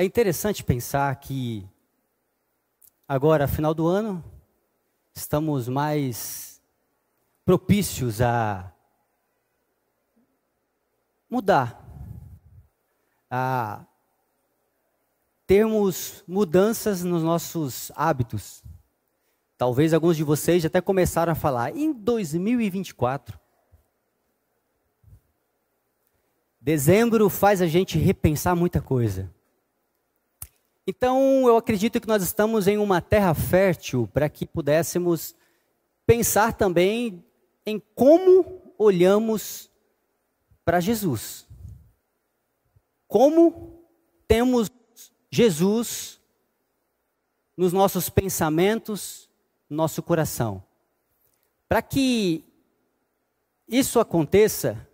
É interessante pensar que agora, final do ano, estamos mais propícios a mudar, a termos mudanças nos nossos hábitos. Talvez alguns de vocês até começaram a falar em 2024. Dezembro faz a gente repensar muita coisa. Então, eu acredito que nós estamos em uma terra fértil para que pudéssemos pensar também em como olhamos para Jesus. Como temos Jesus nos nossos pensamentos, no nosso coração. Para que isso aconteça,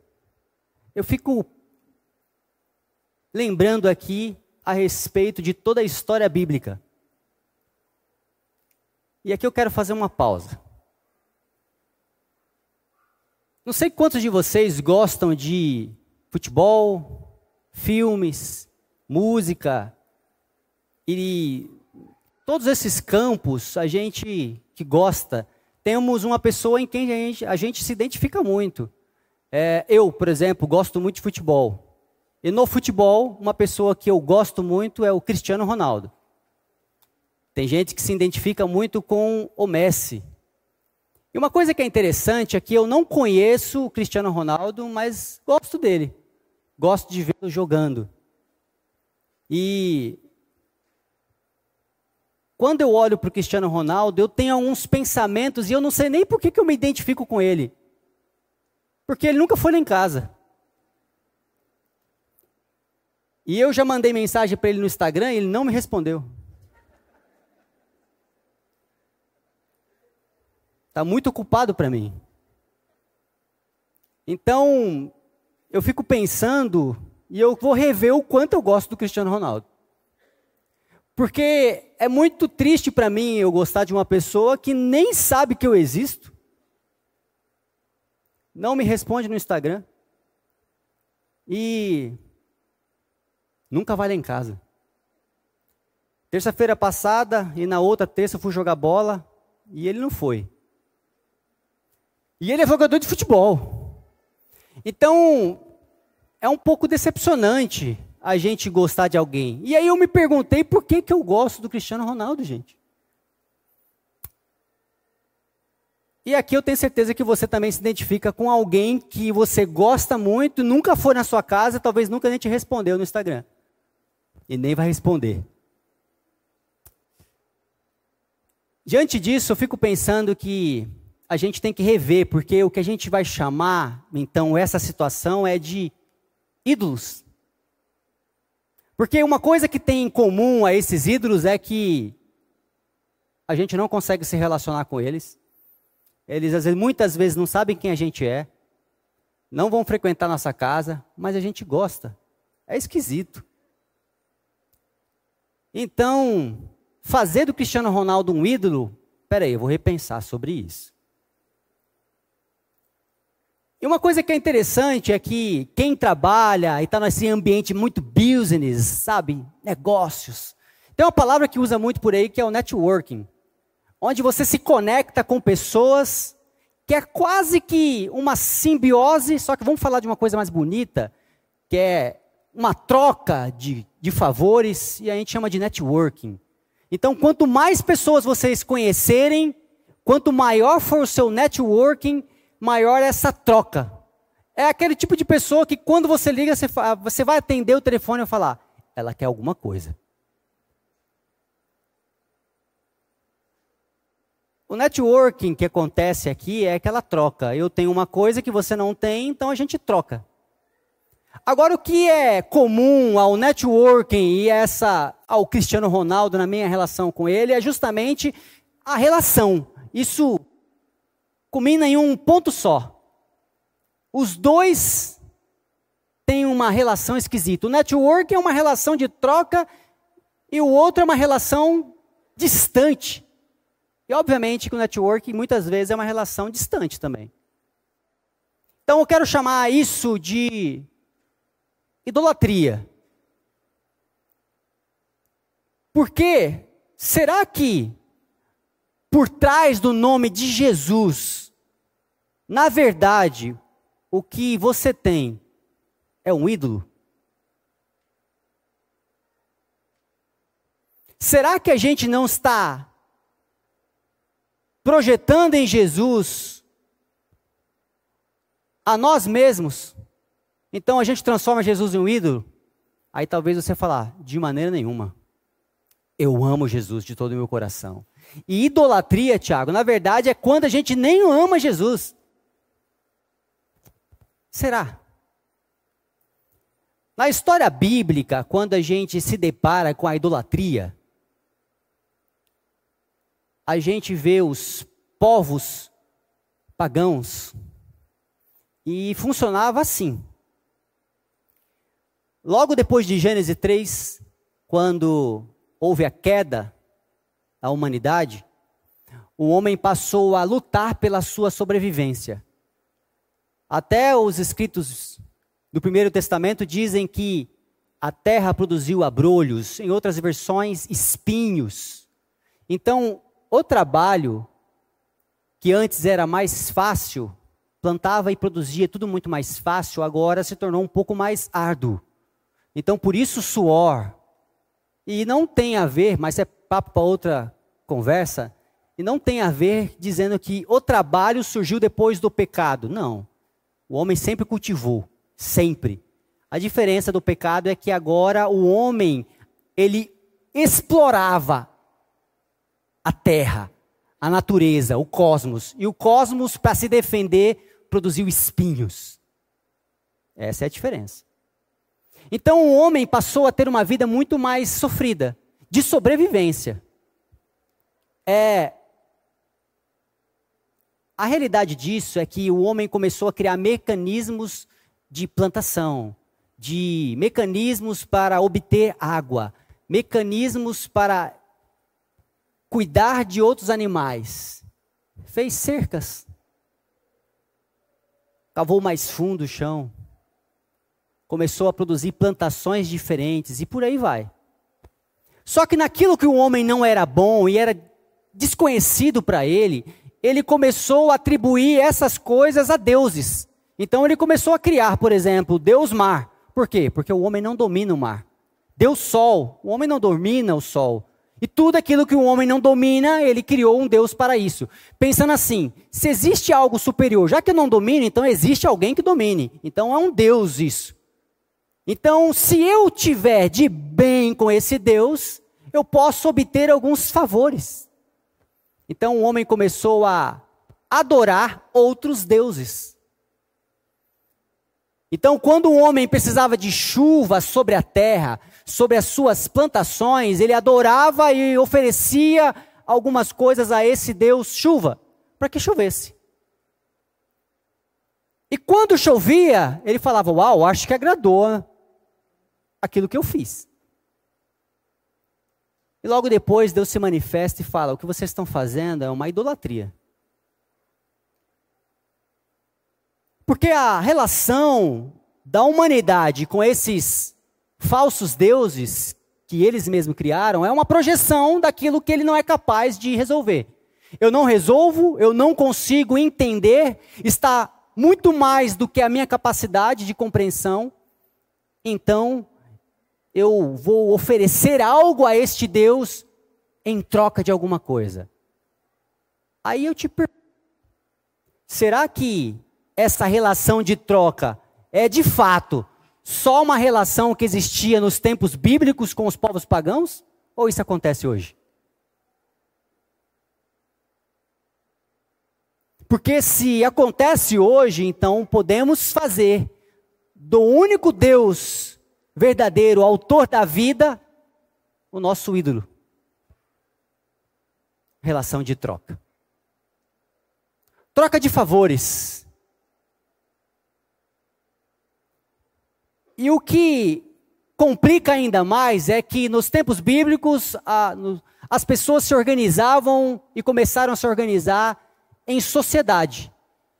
eu fico lembrando aqui a respeito de toda a história bíblica. E aqui eu quero fazer uma pausa. Não sei quantos de vocês gostam de futebol, filmes, música, e todos esses campos, a gente que gosta, temos uma pessoa em quem a gente, a gente se identifica muito. É, eu, por exemplo, gosto muito de futebol. E no futebol, uma pessoa que eu gosto muito é o Cristiano Ronaldo. Tem gente que se identifica muito com o Messi. E uma coisa que é interessante é que eu não conheço o Cristiano Ronaldo, mas gosto dele. Gosto de vê-lo jogando. E quando eu olho para o Cristiano Ronaldo, eu tenho alguns pensamentos e eu não sei nem por que, que eu me identifico com ele. Porque ele nunca foi lá em casa. E eu já mandei mensagem para ele no Instagram e ele não me respondeu. Está muito ocupado para mim. Então, eu fico pensando e eu vou rever o quanto eu gosto do Cristiano Ronaldo. Porque é muito triste para mim eu gostar de uma pessoa que nem sabe que eu existo, não me responde no Instagram e nunca vai lá em casa. Terça-feira passada e na outra terça eu fui jogar bola e ele não foi. E ele é jogador de futebol. Então, é um pouco decepcionante a gente gostar de alguém. E aí eu me perguntei por que, que eu gosto do Cristiano Ronaldo, gente. E aqui eu tenho certeza que você também se identifica com alguém que você gosta muito, nunca foi na sua casa, talvez nunca nem te respondeu no Instagram. E nem vai responder. Diante disso, eu fico pensando que a gente tem que rever, porque o que a gente vai chamar, então, essa situação é de ídolos. Porque uma coisa que tem em comum a esses ídolos é que a gente não consegue se relacionar com eles. Eles às vezes, muitas vezes não sabem quem a gente é, não vão frequentar nossa casa, mas a gente gosta. É esquisito. Então, fazer do Cristiano Ronaldo um ídolo, peraí, eu vou repensar sobre isso. E uma coisa que é interessante é que quem trabalha e está nesse ambiente muito business, sabe? Negócios. Tem uma palavra que usa muito por aí que é o networking. Onde você se conecta com pessoas que é quase que uma simbiose, só que vamos falar de uma coisa mais bonita, que é uma troca de, de favores, e a gente chama de networking. Então, quanto mais pessoas vocês conhecerem, quanto maior for o seu networking, maior é essa troca. É aquele tipo de pessoa que quando você liga, você, você vai atender o telefone e falar, ela quer alguma coisa. O networking que acontece aqui é aquela troca. Eu tenho uma coisa que você não tem, então a gente troca. Agora, o que é comum ao networking e essa ao Cristiano Ronaldo na minha relação com ele é justamente a relação. Isso culmina em um ponto só. Os dois têm uma relação esquisita. O network é uma relação de troca e o outro é uma relação distante. E obviamente que o network muitas vezes é uma relação distante também. Então eu quero chamar isso de idolatria. Porque será que por trás do nome de Jesus, na verdade, o que você tem é um ídolo? Será que a gente não está projetando em Jesus a nós mesmos? Então a gente transforma Jesus em um ídolo? Aí talvez você falar, de maneira nenhuma. Eu amo Jesus de todo o meu coração. E idolatria, Tiago, na verdade é quando a gente nem ama Jesus. Será? Na história bíblica, quando a gente se depara com a idolatria, a gente vê os povos pagãos e funcionava assim. Logo depois de Gênesis 3, quando houve a queda da humanidade, o homem passou a lutar pela sua sobrevivência. Até os escritos do Primeiro Testamento dizem que a terra produziu abrolhos, em outras versões, espinhos. Então, o trabalho, que antes era mais fácil, plantava e produzia tudo muito mais fácil, agora se tornou um pouco mais árduo. Então, por isso, suor. E não tem a ver, mas é papo para outra conversa, e não tem a ver dizendo que o trabalho surgiu depois do pecado. Não. O homem sempre cultivou, sempre. A diferença do pecado é que agora o homem, ele explorava a terra, a natureza, o cosmos. E o cosmos, para se defender, produziu espinhos. Essa é a diferença. Então o homem passou a ter uma vida muito mais sofrida, de sobrevivência. É, a realidade disso é que o homem começou a criar mecanismos de plantação, de mecanismos para obter água, mecanismos para cuidar de outros animais. Fez cercas. Cavou mais fundo o chão. Começou a produzir plantações diferentes e por aí vai. Só que naquilo que o homem não era bom e era desconhecido para ele, ele começou a atribuir essas coisas a deuses. Então ele começou a criar, por exemplo, Deus mar. Por quê? Porque o homem não domina o mar. Deus sol. O homem não domina o sol. E tudo aquilo que o homem não domina, ele criou um Deus para isso. Pensando assim, se existe algo superior, já que eu não domino, então existe alguém que domine. Então é um Deus isso. Então, se eu tiver de bem com esse Deus, eu posso obter alguns favores. Então o homem começou a adorar outros deuses. Então, quando o homem precisava de chuva sobre a terra, sobre as suas plantações, ele adorava e oferecia algumas coisas a esse Deus chuva, para que chovesse. E quando chovia, ele falava: Uau, acho que agradou aquilo que eu fiz. E logo depois Deus se manifesta e fala: O que vocês estão fazendo é uma idolatria. Porque a relação da humanidade com esses falsos deuses que eles mesmos criaram é uma projeção daquilo que ele não é capaz de resolver. Eu não resolvo, eu não consigo entender, está muito mais do que a minha capacidade de compreensão. Então, eu vou oferecer algo a este Deus em troca de alguma coisa. Aí eu te pergunto: será que essa relação de troca é de fato só uma relação que existia nos tempos bíblicos com os povos pagãos? Ou isso acontece hoje? Porque se acontece hoje, então podemos fazer do único Deus verdadeiro, autor da vida, o nosso ídolo. Relação de troca. Troca de favores. E o que complica ainda mais é que nos tempos bíblicos a, no, as pessoas se organizavam e começaram a se organizar em sociedade.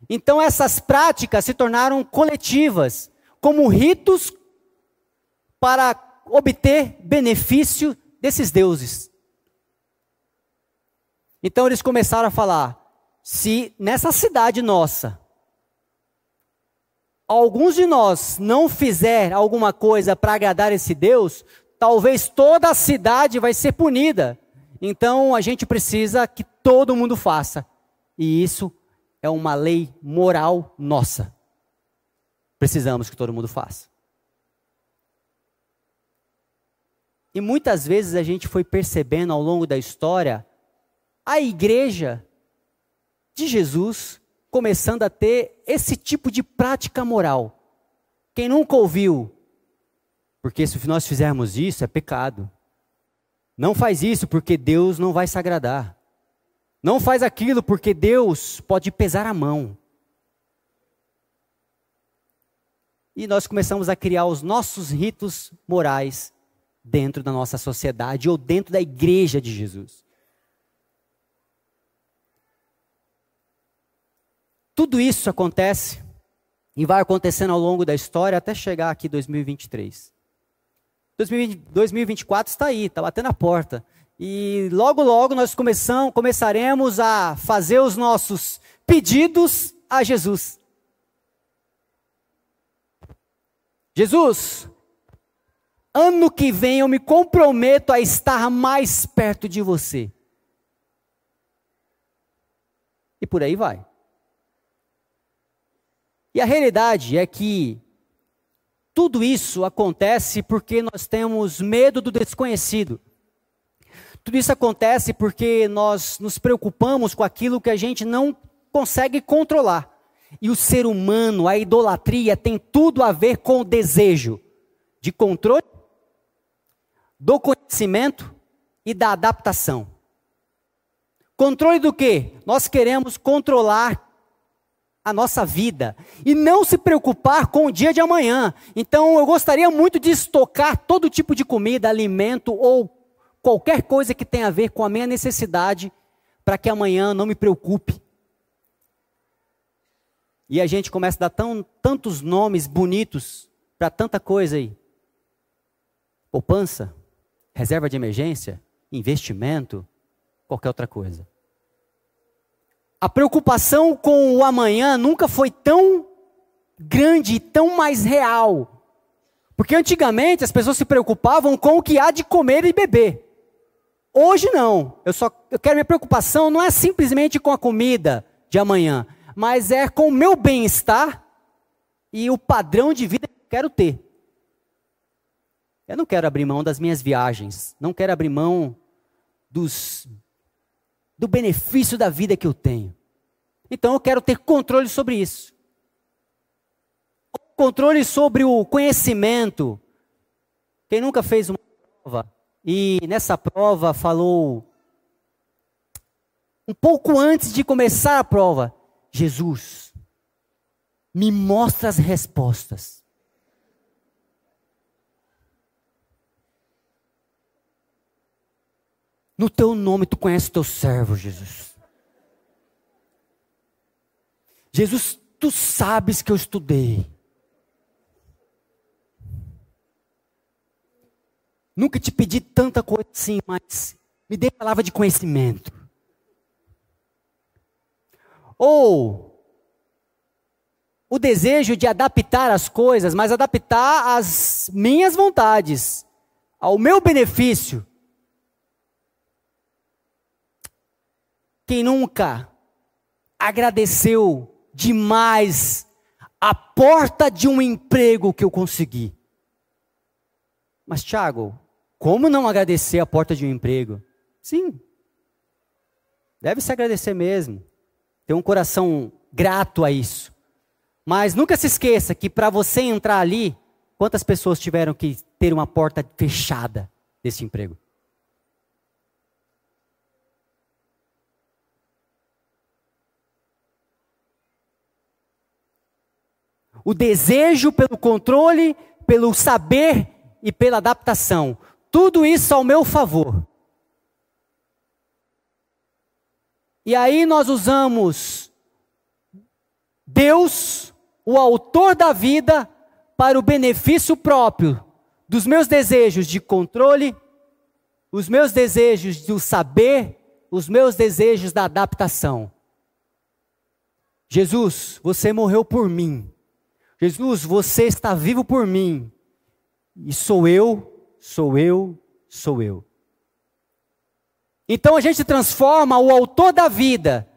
Então essas práticas se tornaram coletivas, como ritos para obter benefício desses deuses. Então eles começaram a falar: se nessa cidade nossa, alguns de nós não fizer alguma coisa para agradar esse Deus, talvez toda a cidade vai ser punida. Então a gente precisa que todo mundo faça. E isso é uma lei moral nossa. Precisamos que todo mundo faça. E muitas vezes a gente foi percebendo ao longo da história a igreja de Jesus começando a ter esse tipo de prática moral. Quem nunca ouviu, porque se nós fizermos isso é pecado. Não faz isso porque Deus não vai se agradar. Não faz aquilo porque Deus pode pesar a mão. E nós começamos a criar os nossos ritos morais dentro da nossa sociedade ou dentro da igreja de Jesus. Tudo isso acontece e vai acontecendo ao longo da história até chegar aqui 2023. 2024 está aí, está batendo a porta. E logo, logo nós começamos, começaremos a fazer os nossos pedidos a Jesus. Jesus, ano que vem eu me comprometo a estar mais perto de você. E por aí vai. E a realidade é que tudo isso acontece porque nós temos medo do desconhecido. Tudo isso acontece porque nós nos preocupamos com aquilo que a gente não consegue controlar. E o ser humano, a idolatria, tem tudo a ver com o desejo de controle, do conhecimento e da adaptação. Controle do que? Nós queremos controlar a nossa vida e não se preocupar com o dia de amanhã. Então, eu gostaria muito de estocar todo tipo de comida, alimento ou qualquer coisa que tenha a ver com a minha necessidade para que amanhã não me preocupe. E a gente começa a dar tão, tantos nomes bonitos para tanta coisa aí: poupança, reserva de emergência, investimento, qualquer outra coisa a preocupação com o amanhã nunca foi tão grande e tão mais real. Porque antigamente as pessoas se preocupavam com o que há de comer e beber. Hoje não. Eu só eu quero minha preocupação não é simplesmente com a comida de amanhã, mas é com o meu bem-estar e o padrão de vida que eu quero ter. Eu não quero abrir mão das minhas viagens, não quero abrir mão dos do benefício da vida que eu tenho. Então eu quero ter controle sobre isso. Controle sobre o conhecimento. Quem nunca fez uma prova e nessa prova falou um pouco antes de começar a prova, Jesus, me mostra as respostas. No teu nome tu conheces teu servo, Jesus. Jesus, tu sabes que eu estudei. Nunca te pedi tanta coisa assim, mas me dê palavra de conhecimento. Ou o desejo de adaptar as coisas, mas adaptar às minhas vontades, ao meu benefício. Quem nunca agradeceu demais a porta de um emprego que eu consegui? Mas, Tiago, como não agradecer a porta de um emprego? Sim, deve se agradecer mesmo. Ter um coração grato a isso. Mas nunca se esqueça que para você entrar ali, quantas pessoas tiveram que ter uma porta fechada desse emprego? O desejo pelo controle, pelo saber e pela adaptação. Tudo isso ao meu favor. E aí nós usamos Deus, o autor da vida, para o benefício próprio dos meus desejos de controle, os meus desejos do saber, os meus desejos da adaptação. Jesus, você morreu por mim. Jesus, você está vivo por mim. E sou eu, sou eu, sou eu. Então a gente transforma o autor da vida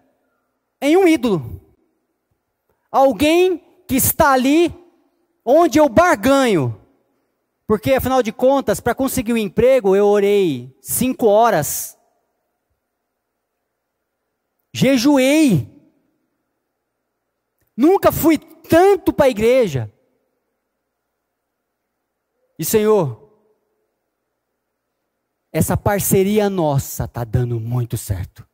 em um ídolo. Alguém que está ali onde eu barganho. Porque, afinal de contas, para conseguir o um emprego, eu orei cinco horas. Jejuei. Nunca fui tanto para a igreja. E Senhor, essa parceria nossa está dando muito certo.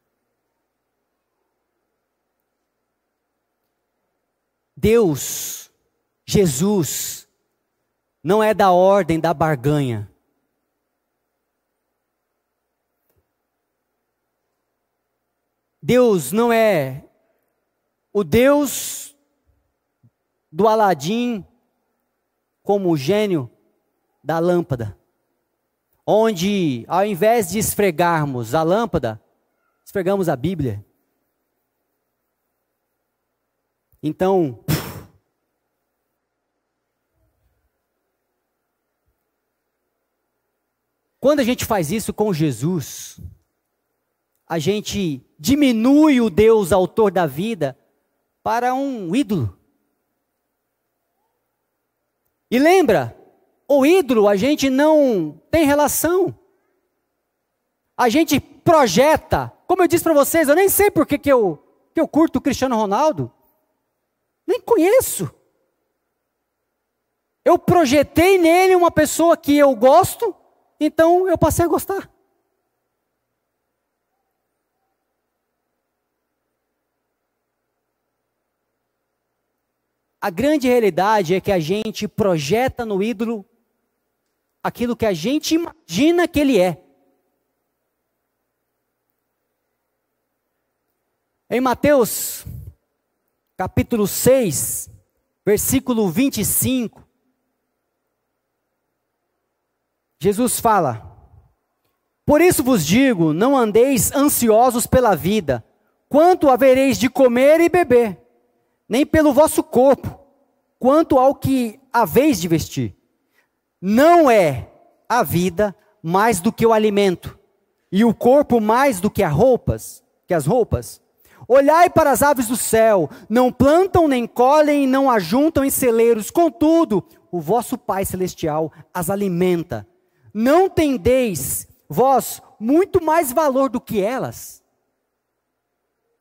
Deus, Jesus, não é da ordem da barganha. Deus não é o Deus do Aladim como o gênio da lâmpada, onde ao invés de esfregarmos a lâmpada, esfregamos a Bíblia. Então, quando a gente faz isso com Jesus, a gente diminui o Deus autor da vida para um ídolo. E lembra, o ídolo a gente não tem relação. A gente projeta. Como eu disse para vocês, eu nem sei por que, que, eu, que eu curto o Cristiano Ronaldo. Nem conheço. Eu projetei nele uma pessoa que eu gosto, então eu passei a gostar. A grande realidade é que a gente projeta no ídolo aquilo que a gente imagina que ele é. Em Mateus, capítulo 6, versículo 25, Jesus fala: Por isso vos digo, não andeis ansiosos pela vida, quanto havereis de comer e beber nem pelo vosso corpo, quanto ao que haveis de vestir. Não é a vida mais do que o alimento, e o corpo mais do que as roupas, que as roupas. Olhai para as aves do céu, não plantam, nem colhem, não ajuntam em celeiros, contudo, o vosso Pai celestial as alimenta. Não tendeis vós muito mais valor do que elas?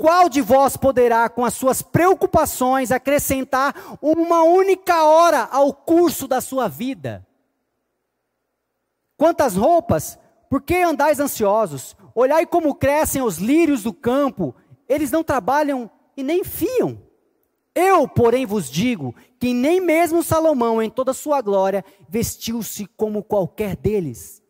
Qual de vós poderá, com as suas preocupações, acrescentar uma única hora ao curso da sua vida? Quantas roupas? Por que andais ansiosos? Olhai como crescem os lírios do campo, eles não trabalham e nem fiam. Eu, porém, vos digo que nem mesmo Salomão, em toda sua glória, vestiu-se como qualquer deles.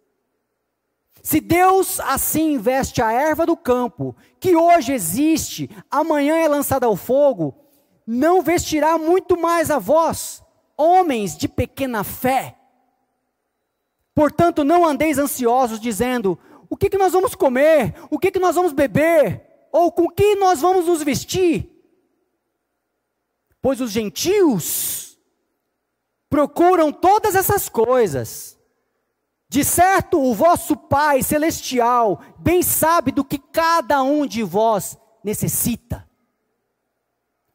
Se Deus assim investe a erva do campo, que hoje existe, amanhã é lançada ao fogo, não vestirá muito mais a vós, homens de pequena fé. Portanto, não andeis ansiosos, dizendo: o que, que nós vamos comer, o que, que nós vamos beber, ou com que nós vamos nos vestir. Pois os gentios procuram todas essas coisas de certo, o vosso Pai celestial bem sabe do que cada um de vós necessita.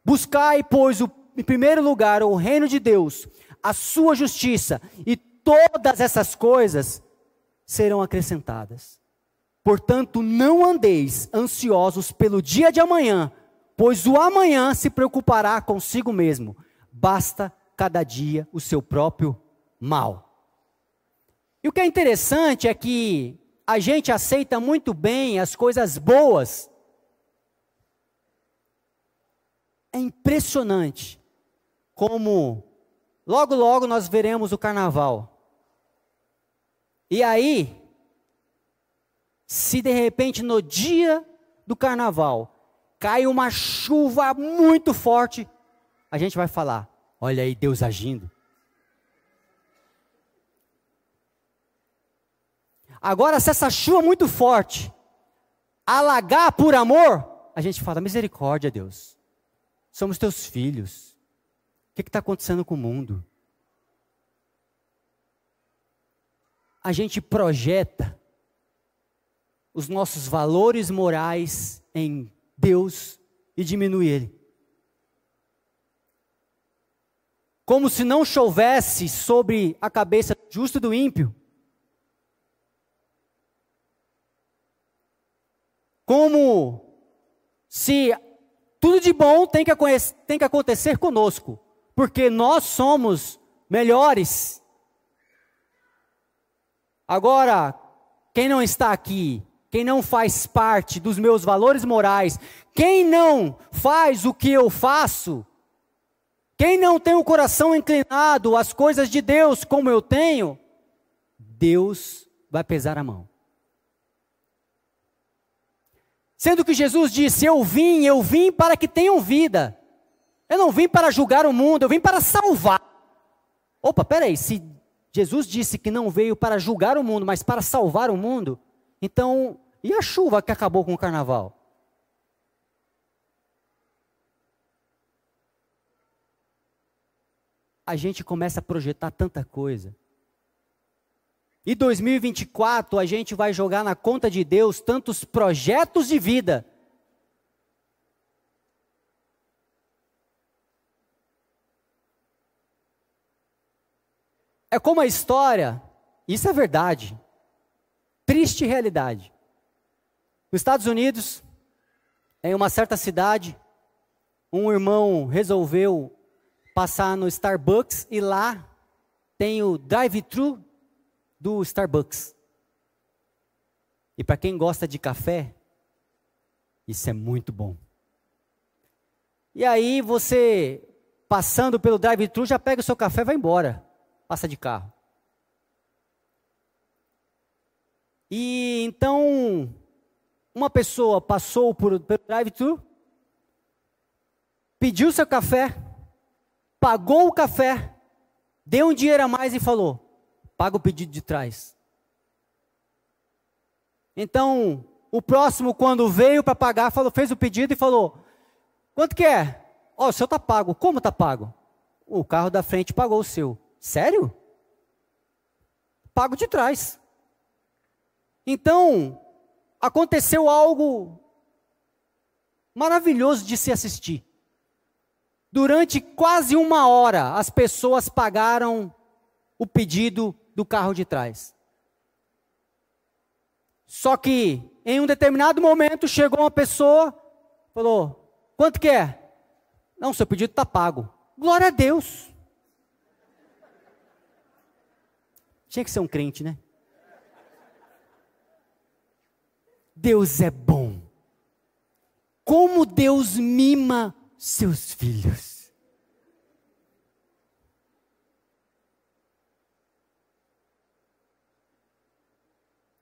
Buscai, pois, o, em primeiro lugar o reino de Deus, a sua justiça, e todas essas coisas serão acrescentadas. Portanto, não andeis ansiosos pelo dia de amanhã, pois o amanhã se preocupará consigo mesmo. Basta cada dia o seu próprio mal. E o que é interessante é que a gente aceita muito bem as coisas boas. É impressionante como logo logo nós veremos o carnaval. E aí, se de repente no dia do carnaval cai uma chuva muito forte, a gente vai falar: olha aí Deus agindo. Agora, se essa chuva muito forte alagar por amor, a gente fala: misericórdia, Deus. Somos teus filhos. O que está acontecendo com o mundo? A gente projeta os nossos valores morais em Deus e diminui Ele. Como se não chovesse sobre a cabeça justo do ímpio. Como se tudo de bom tem que, tem que acontecer conosco, porque nós somos melhores. Agora, quem não está aqui quem não faz parte dos meus valores morais, quem não faz o que eu faço, quem não tem o coração inclinado às coisas de Deus como eu tenho, Deus vai pesar a mão. Sendo que Jesus disse: Eu vim, eu vim para que tenham vida. Eu não vim para julgar o mundo, eu vim para salvar. Opa, peraí, se Jesus disse que não veio para julgar o mundo, mas para salvar o mundo, então, e a chuva que acabou com o carnaval? A gente começa a projetar tanta coisa. E 2024 a gente vai jogar na conta de Deus tantos projetos de vida. É como a história, isso é verdade triste realidade. Nos Estados Unidos, em uma certa cidade, um irmão resolveu passar no Starbucks e lá tem o drive-thru do Starbucks. E para quem gosta de café, isso é muito bom. E aí você, passando pelo drive-thru, já pega o seu café e vai embora. Passa de carro. E então, uma pessoa passou por, pelo drive-thru, pediu seu café, pagou o café, deu um dinheiro a mais e falou: paga o pedido de trás. Então, o próximo, quando veio para pagar, falou, fez o pedido e falou: quanto que é? Ó, oh, o seu está pago. Como está pago? O carro da frente pagou o seu. Sério? Pago de trás. Então, aconteceu algo maravilhoso de se assistir. Durante quase uma hora, as pessoas pagaram o pedido do carro de trás. Só que, em um determinado momento, chegou uma pessoa, falou: Quanto que é? Não, seu pedido está pago. Glória a Deus. Tinha que ser um crente, né? Deus é bom. Como Deus mima seus filhos.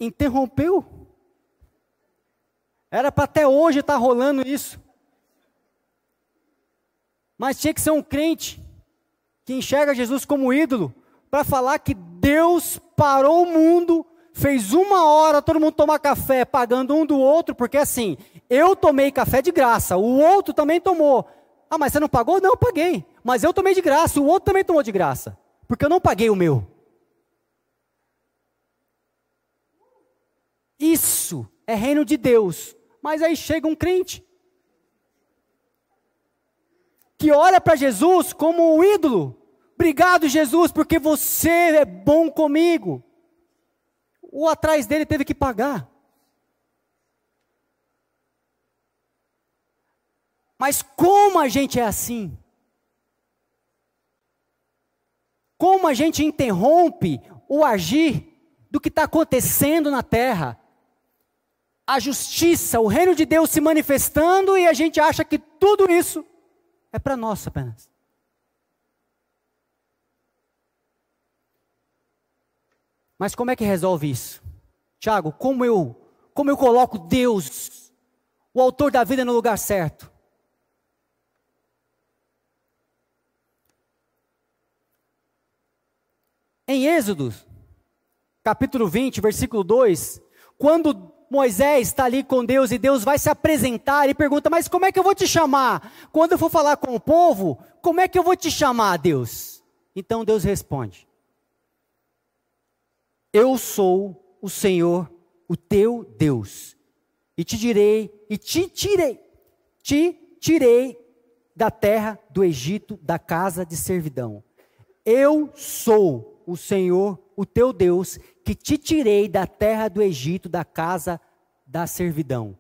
Interrompeu? Era para até hoje estar tá rolando isso. Mas tinha que ser um crente que enxerga Jesus como ídolo para falar que Deus parou o mundo fez uma hora todo mundo tomar café, pagando um do outro, porque assim, eu tomei café de graça, o outro também tomou. Ah, mas você não pagou? Não, eu paguei. Mas eu tomei de graça, o outro também tomou de graça, porque eu não paguei o meu. Isso é reino de Deus. Mas aí chega um crente que olha para Jesus como um ídolo. Obrigado, Jesus, porque você é bom comigo o atrás dele teve que pagar. Mas como a gente é assim? Como a gente interrompe o agir do que está acontecendo na terra? A justiça, o reino de Deus se manifestando e a gente acha que tudo isso é para nós apenas. Mas como é que resolve isso? Tiago, como eu, como eu coloco Deus, o autor da vida, no lugar certo? Em Êxodo, capítulo 20, versículo 2, quando Moisés está ali com Deus e Deus vai se apresentar e pergunta: Mas como é que eu vou te chamar? Quando eu for falar com o povo, como é que eu vou te chamar, Deus? Então Deus responde: Eu sou o Senhor, o teu Deus, e te direi, e te tirei, te tirei da terra do Egito, da casa de servidão. Eu sou o Senhor, o teu Deus, que te tirei da terra do Egito, da casa da servidão.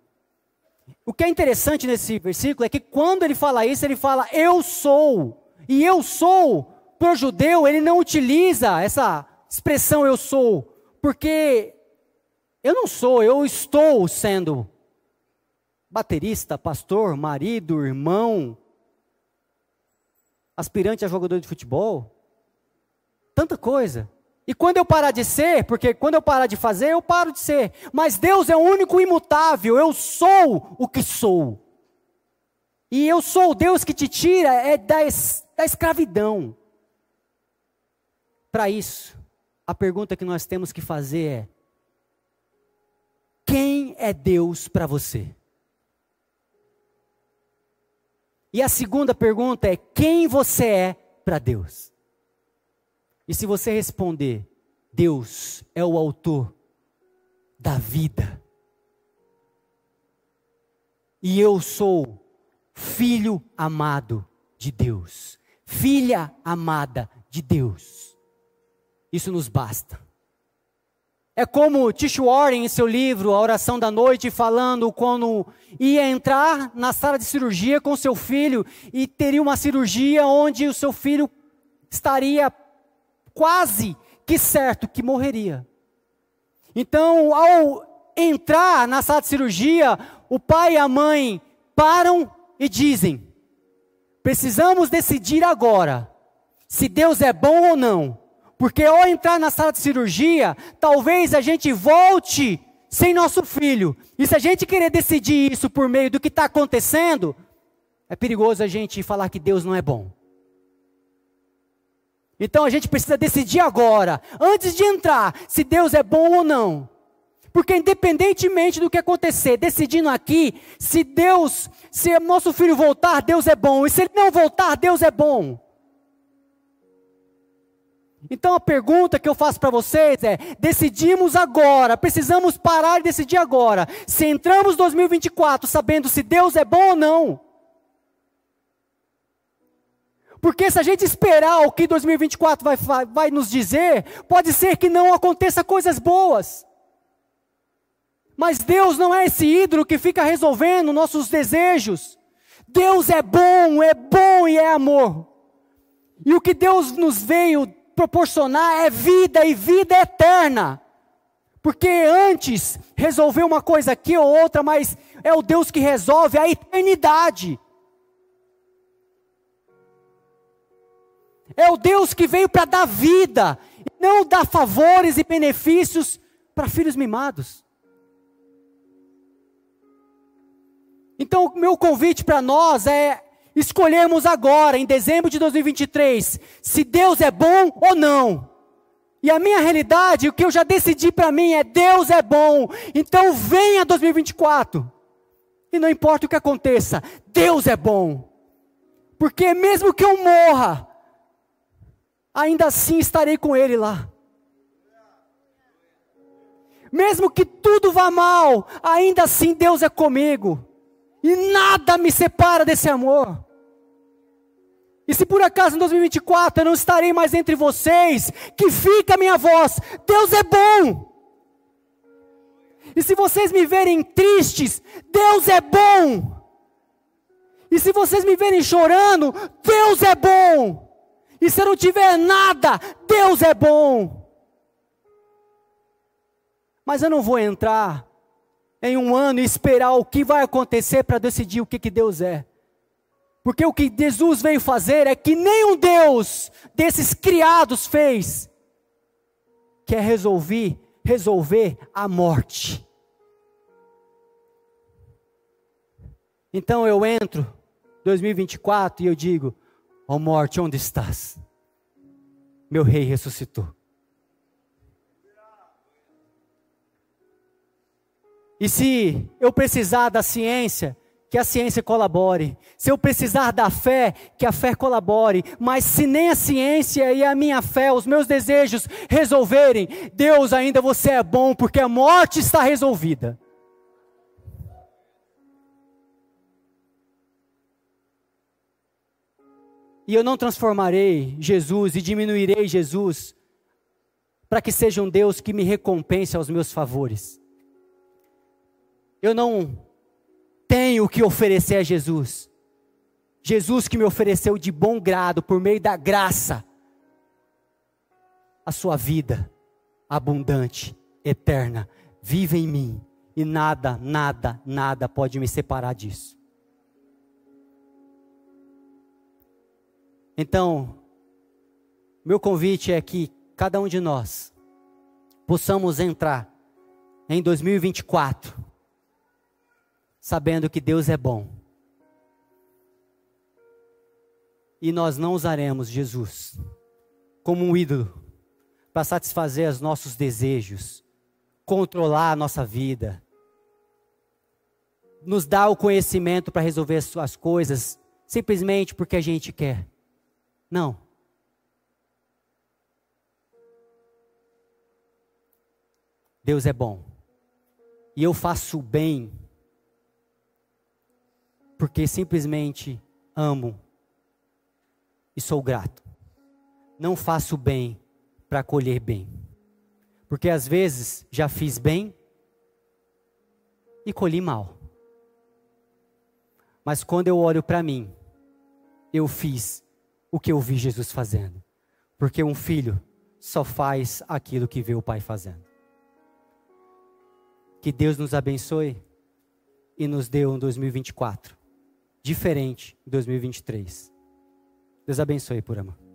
O que é interessante nesse versículo é que quando ele fala isso, ele fala eu sou. E eu sou, para o judeu, ele não utiliza essa expressão eu sou, porque eu não sou, eu estou sendo baterista, pastor, marido, irmão, aspirante a jogador de futebol. Tanta coisa. E quando eu parar de ser, porque quando eu parar de fazer, eu paro de ser. Mas Deus é o único imutável, eu sou o que sou. E eu sou o Deus que te tira é da, es, da escravidão. Para isso, a pergunta que nós temos que fazer é: quem é Deus para você? E a segunda pergunta é: quem você é para Deus? E se você responder, Deus é o autor da vida, e eu sou filho amado de Deus, filha amada de Deus, isso nos basta. É como Tish Warren, em seu livro A Oração da Noite, falando quando ia entrar na sala de cirurgia com seu filho e teria uma cirurgia onde o seu filho estaria quase que certo que morreria. Então, ao entrar na sala de cirurgia, o pai e a mãe param e dizem: precisamos decidir agora se Deus é bom ou não. Porque ao entrar na sala de cirurgia, talvez a gente volte sem nosso filho. E se a gente querer decidir isso por meio do que está acontecendo, é perigoso a gente falar que Deus não é bom. Então a gente precisa decidir agora, antes de entrar, se Deus é bom ou não. Porque independentemente do que acontecer, decidindo aqui, se Deus, se nosso filho voltar, Deus é bom, e se ele não voltar, Deus é bom. Então a pergunta que eu faço para vocês é: decidimos agora, precisamos parar e decidir agora, se entramos 2024 sabendo se Deus é bom ou não. Porque se a gente esperar o que 2024 vai, vai, nos dizer, pode ser que não aconteça coisas boas. Mas Deus não é esse ídolo que fica resolvendo nossos desejos. Deus é bom, é bom e é amor. E o que Deus nos veio proporcionar é vida e vida eterna. Porque antes resolveu uma coisa aqui ou outra, mas é o Deus que resolve a eternidade. É o Deus que veio para dar vida, não dar favores e benefícios para filhos mimados. Então, o meu convite para nós é escolhermos agora, em dezembro de 2023, se Deus é bom ou não. E a minha realidade, o que eu já decidi para mim é: Deus é bom, então venha 2024. E não importa o que aconteça, Deus é bom. Porque mesmo que eu morra, ainda assim estarei com Ele lá. Mesmo que tudo vá mal, ainda assim Deus é comigo. E nada me separa desse amor. E se por acaso em 2024 eu não estarei mais entre vocês, que fica a minha voz: Deus é bom. E se vocês me verem tristes, Deus é bom. E se vocês me verem chorando, Deus é bom. E se eu não tiver nada, Deus é bom. Mas eu não vou entrar em um ano e esperar o que vai acontecer para decidir o que, que Deus é. Porque o que Jesus veio fazer é que nenhum Deus desses criados fez, que é resolver, resolver a morte. Então eu entro 2024 e eu digo: Ó oh morte, onde estás? Meu rei ressuscitou. E se eu precisar da ciência, que a ciência colabore. Se eu precisar da fé, que a fé colabore. Mas se nem a ciência e a minha fé, os meus desejos resolverem, Deus ainda você é bom, porque a morte está resolvida. E eu não transformarei Jesus e diminuirei Jesus para que seja um Deus que me recompense aos meus favores. Eu não tenho o que oferecer a Jesus. Jesus que me ofereceu de bom grado, por meio da graça, a sua vida abundante, eterna, vive em mim, e nada, nada, nada pode me separar disso. Então, meu convite é que cada um de nós possamos entrar em 2024 sabendo que Deus é bom. E nós não usaremos Jesus como um ídolo para satisfazer os nossos desejos, controlar a nossa vida, nos dar o conhecimento para resolver as coisas simplesmente porque a gente quer. Não. Deus é bom. E eu faço o bem porque simplesmente amo e sou grato. Não faço bem para colher bem. Porque às vezes já fiz bem e colhi mal. Mas quando eu olho para mim, eu fiz o que eu vi Jesus fazendo. Porque um filho só faz aquilo que vê o pai fazendo. Que Deus nos abençoe e nos dê um 2024 diferente de 2023. Deus abençoe, por amor.